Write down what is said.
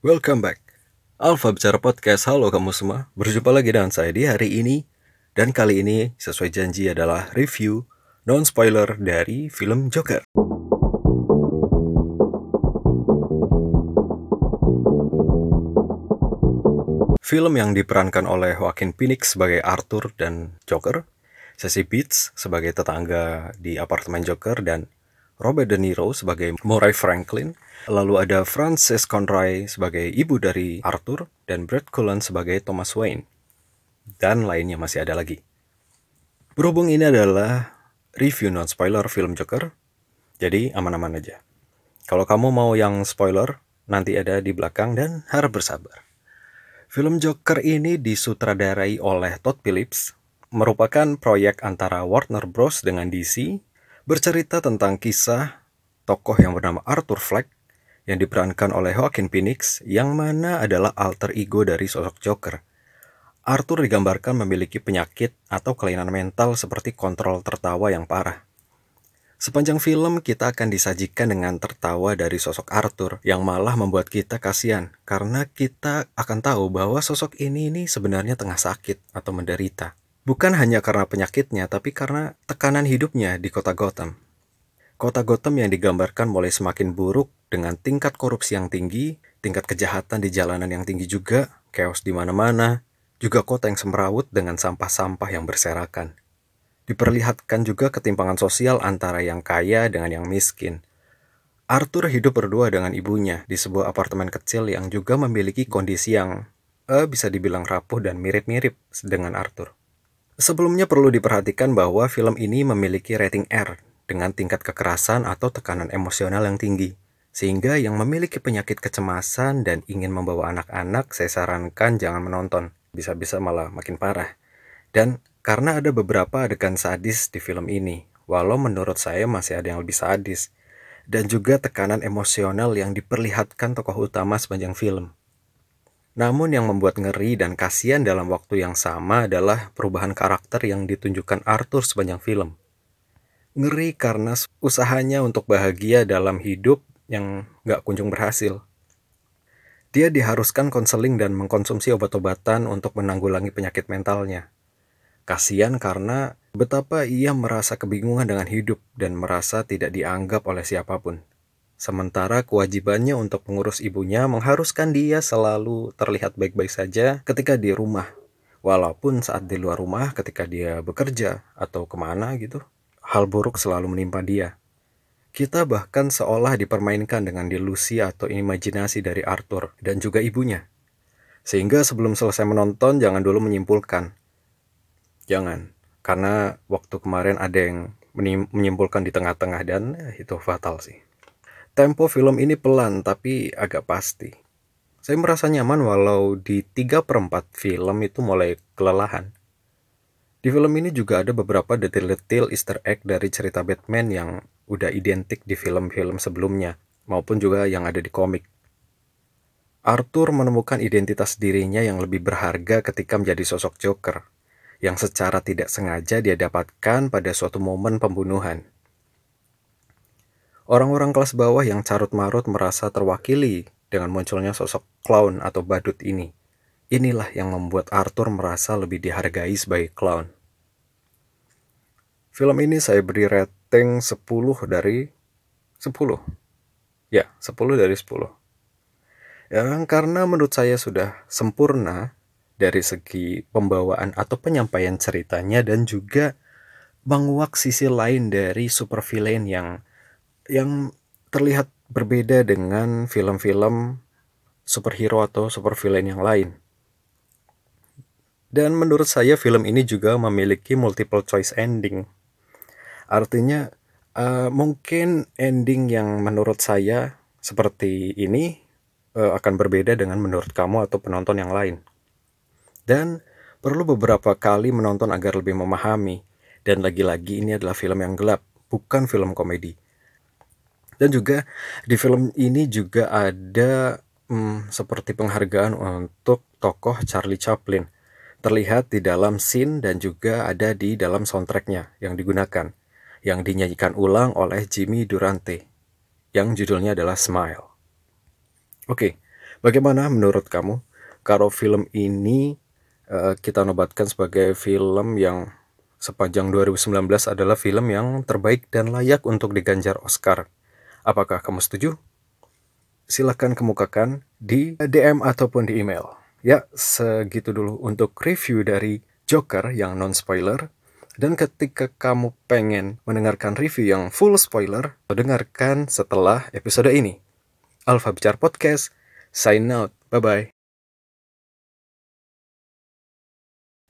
Welcome back. Alpha Bicara Podcast, halo kamu semua. Berjumpa lagi dengan saya di hari ini. Dan kali ini sesuai janji adalah review non-spoiler dari film Joker. Film yang diperankan oleh Joaquin Phoenix sebagai Arthur dan Joker, Sesi Beats sebagai tetangga di apartemen Joker, dan Robert De Niro sebagai Murray Franklin, lalu ada Frances Conroy sebagai ibu dari Arthur, dan Brett Cullen sebagai Thomas Wayne. Dan lainnya masih ada lagi. Berhubung ini adalah review non-spoiler film Joker, jadi aman-aman aja. Kalau kamu mau yang spoiler, nanti ada di belakang dan harap bersabar. Film Joker ini disutradarai oleh Todd Phillips, merupakan proyek antara Warner Bros. dengan DC bercerita tentang kisah tokoh yang bernama Arthur Fleck yang diperankan oleh Joaquin Phoenix yang mana adalah alter ego dari sosok Joker. Arthur digambarkan memiliki penyakit atau kelainan mental seperti kontrol tertawa yang parah. Sepanjang film kita akan disajikan dengan tertawa dari sosok Arthur yang malah membuat kita kasihan karena kita akan tahu bahwa sosok ini ini sebenarnya tengah sakit atau menderita. Bukan hanya karena penyakitnya, tapi karena tekanan hidupnya di kota Gotham. Kota Gotham yang digambarkan mulai semakin buruk dengan tingkat korupsi yang tinggi, tingkat kejahatan di jalanan yang tinggi juga, chaos di mana-mana, juga kota yang semrawut dengan sampah-sampah yang berserakan. Diperlihatkan juga ketimpangan sosial antara yang kaya dengan yang miskin. Arthur hidup berdua dengan ibunya di sebuah apartemen kecil yang juga memiliki kondisi yang eh, bisa dibilang rapuh dan mirip-mirip dengan Arthur. Sebelumnya perlu diperhatikan bahwa film ini memiliki rating R dengan tingkat kekerasan atau tekanan emosional yang tinggi. Sehingga yang memiliki penyakit kecemasan dan ingin membawa anak-anak, saya sarankan jangan menonton. Bisa-bisa malah makin parah. Dan karena ada beberapa adegan sadis di film ini, walau menurut saya masih ada yang lebih sadis. Dan juga tekanan emosional yang diperlihatkan tokoh utama sepanjang film. Namun yang membuat ngeri dan kasihan dalam waktu yang sama adalah perubahan karakter yang ditunjukkan Arthur sepanjang film. Ngeri karena usahanya untuk bahagia dalam hidup yang gak kunjung berhasil. Dia diharuskan konseling dan mengkonsumsi obat-obatan untuk menanggulangi penyakit mentalnya. Kasihan karena betapa ia merasa kebingungan dengan hidup dan merasa tidak dianggap oleh siapa pun. Sementara kewajibannya untuk mengurus ibunya mengharuskan dia selalu terlihat baik-baik saja ketika di rumah. Walaupun saat di luar rumah ketika dia bekerja atau ke mana gitu, hal buruk selalu menimpa dia. Kita bahkan seolah dipermainkan dengan delusi atau imajinasi dari Arthur dan juga ibunya. Sehingga sebelum selesai menonton jangan dulu menyimpulkan. Jangan, karena waktu kemarin ada yang menyimpulkan di tengah-tengah dan itu fatal sih. Tempo film ini pelan tapi agak pasti. Saya merasa nyaman walau di 3 per 4 film itu mulai kelelahan. Di film ini juga ada beberapa detail-detail easter egg dari cerita Batman yang udah identik di film-film sebelumnya, maupun juga yang ada di komik. Arthur menemukan identitas dirinya yang lebih berharga ketika menjadi sosok Joker, yang secara tidak sengaja dia dapatkan pada suatu momen pembunuhan. Orang-orang kelas bawah yang carut-marut merasa terwakili dengan munculnya sosok clown atau badut ini. Inilah yang membuat Arthur merasa lebih dihargai sebagai clown. Film ini saya beri rating 10 dari 10. Ya, 10 dari 10. Ya, karena menurut saya sudah sempurna dari segi pembawaan atau penyampaian ceritanya dan juga menguak sisi lain dari super villain yang yang terlihat berbeda dengan film-film superhero atau super villain yang lain. Dan menurut saya film ini juga memiliki multiple choice ending. Artinya uh, mungkin ending yang menurut saya seperti ini uh, akan berbeda dengan menurut kamu atau penonton yang lain. Dan perlu beberapa kali menonton agar lebih memahami. Dan lagi-lagi ini adalah film yang gelap, bukan film komedi. Dan juga di film ini juga ada hmm, seperti penghargaan untuk tokoh Charlie Chaplin. Terlihat di dalam scene dan juga ada di dalam soundtracknya yang digunakan. Yang dinyanyikan ulang oleh Jimmy Durante. Yang judulnya adalah Smile. Oke, Bagaimana menurut kamu kalau film ini uh, kita nobatkan sebagai film yang sepanjang 2019 adalah film yang terbaik dan layak untuk diganjar Oscar? Apakah kamu setuju? Silahkan kemukakan di DM ataupun di email. Ya, segitu dulu untuk review dari Joker yang non-spoiler. Dan ketika kamu pengen mendengarkan review yang full spoiler, dengarkan setelah episode ini. Alfa Bicar Podcast, sign out. Bye-bye.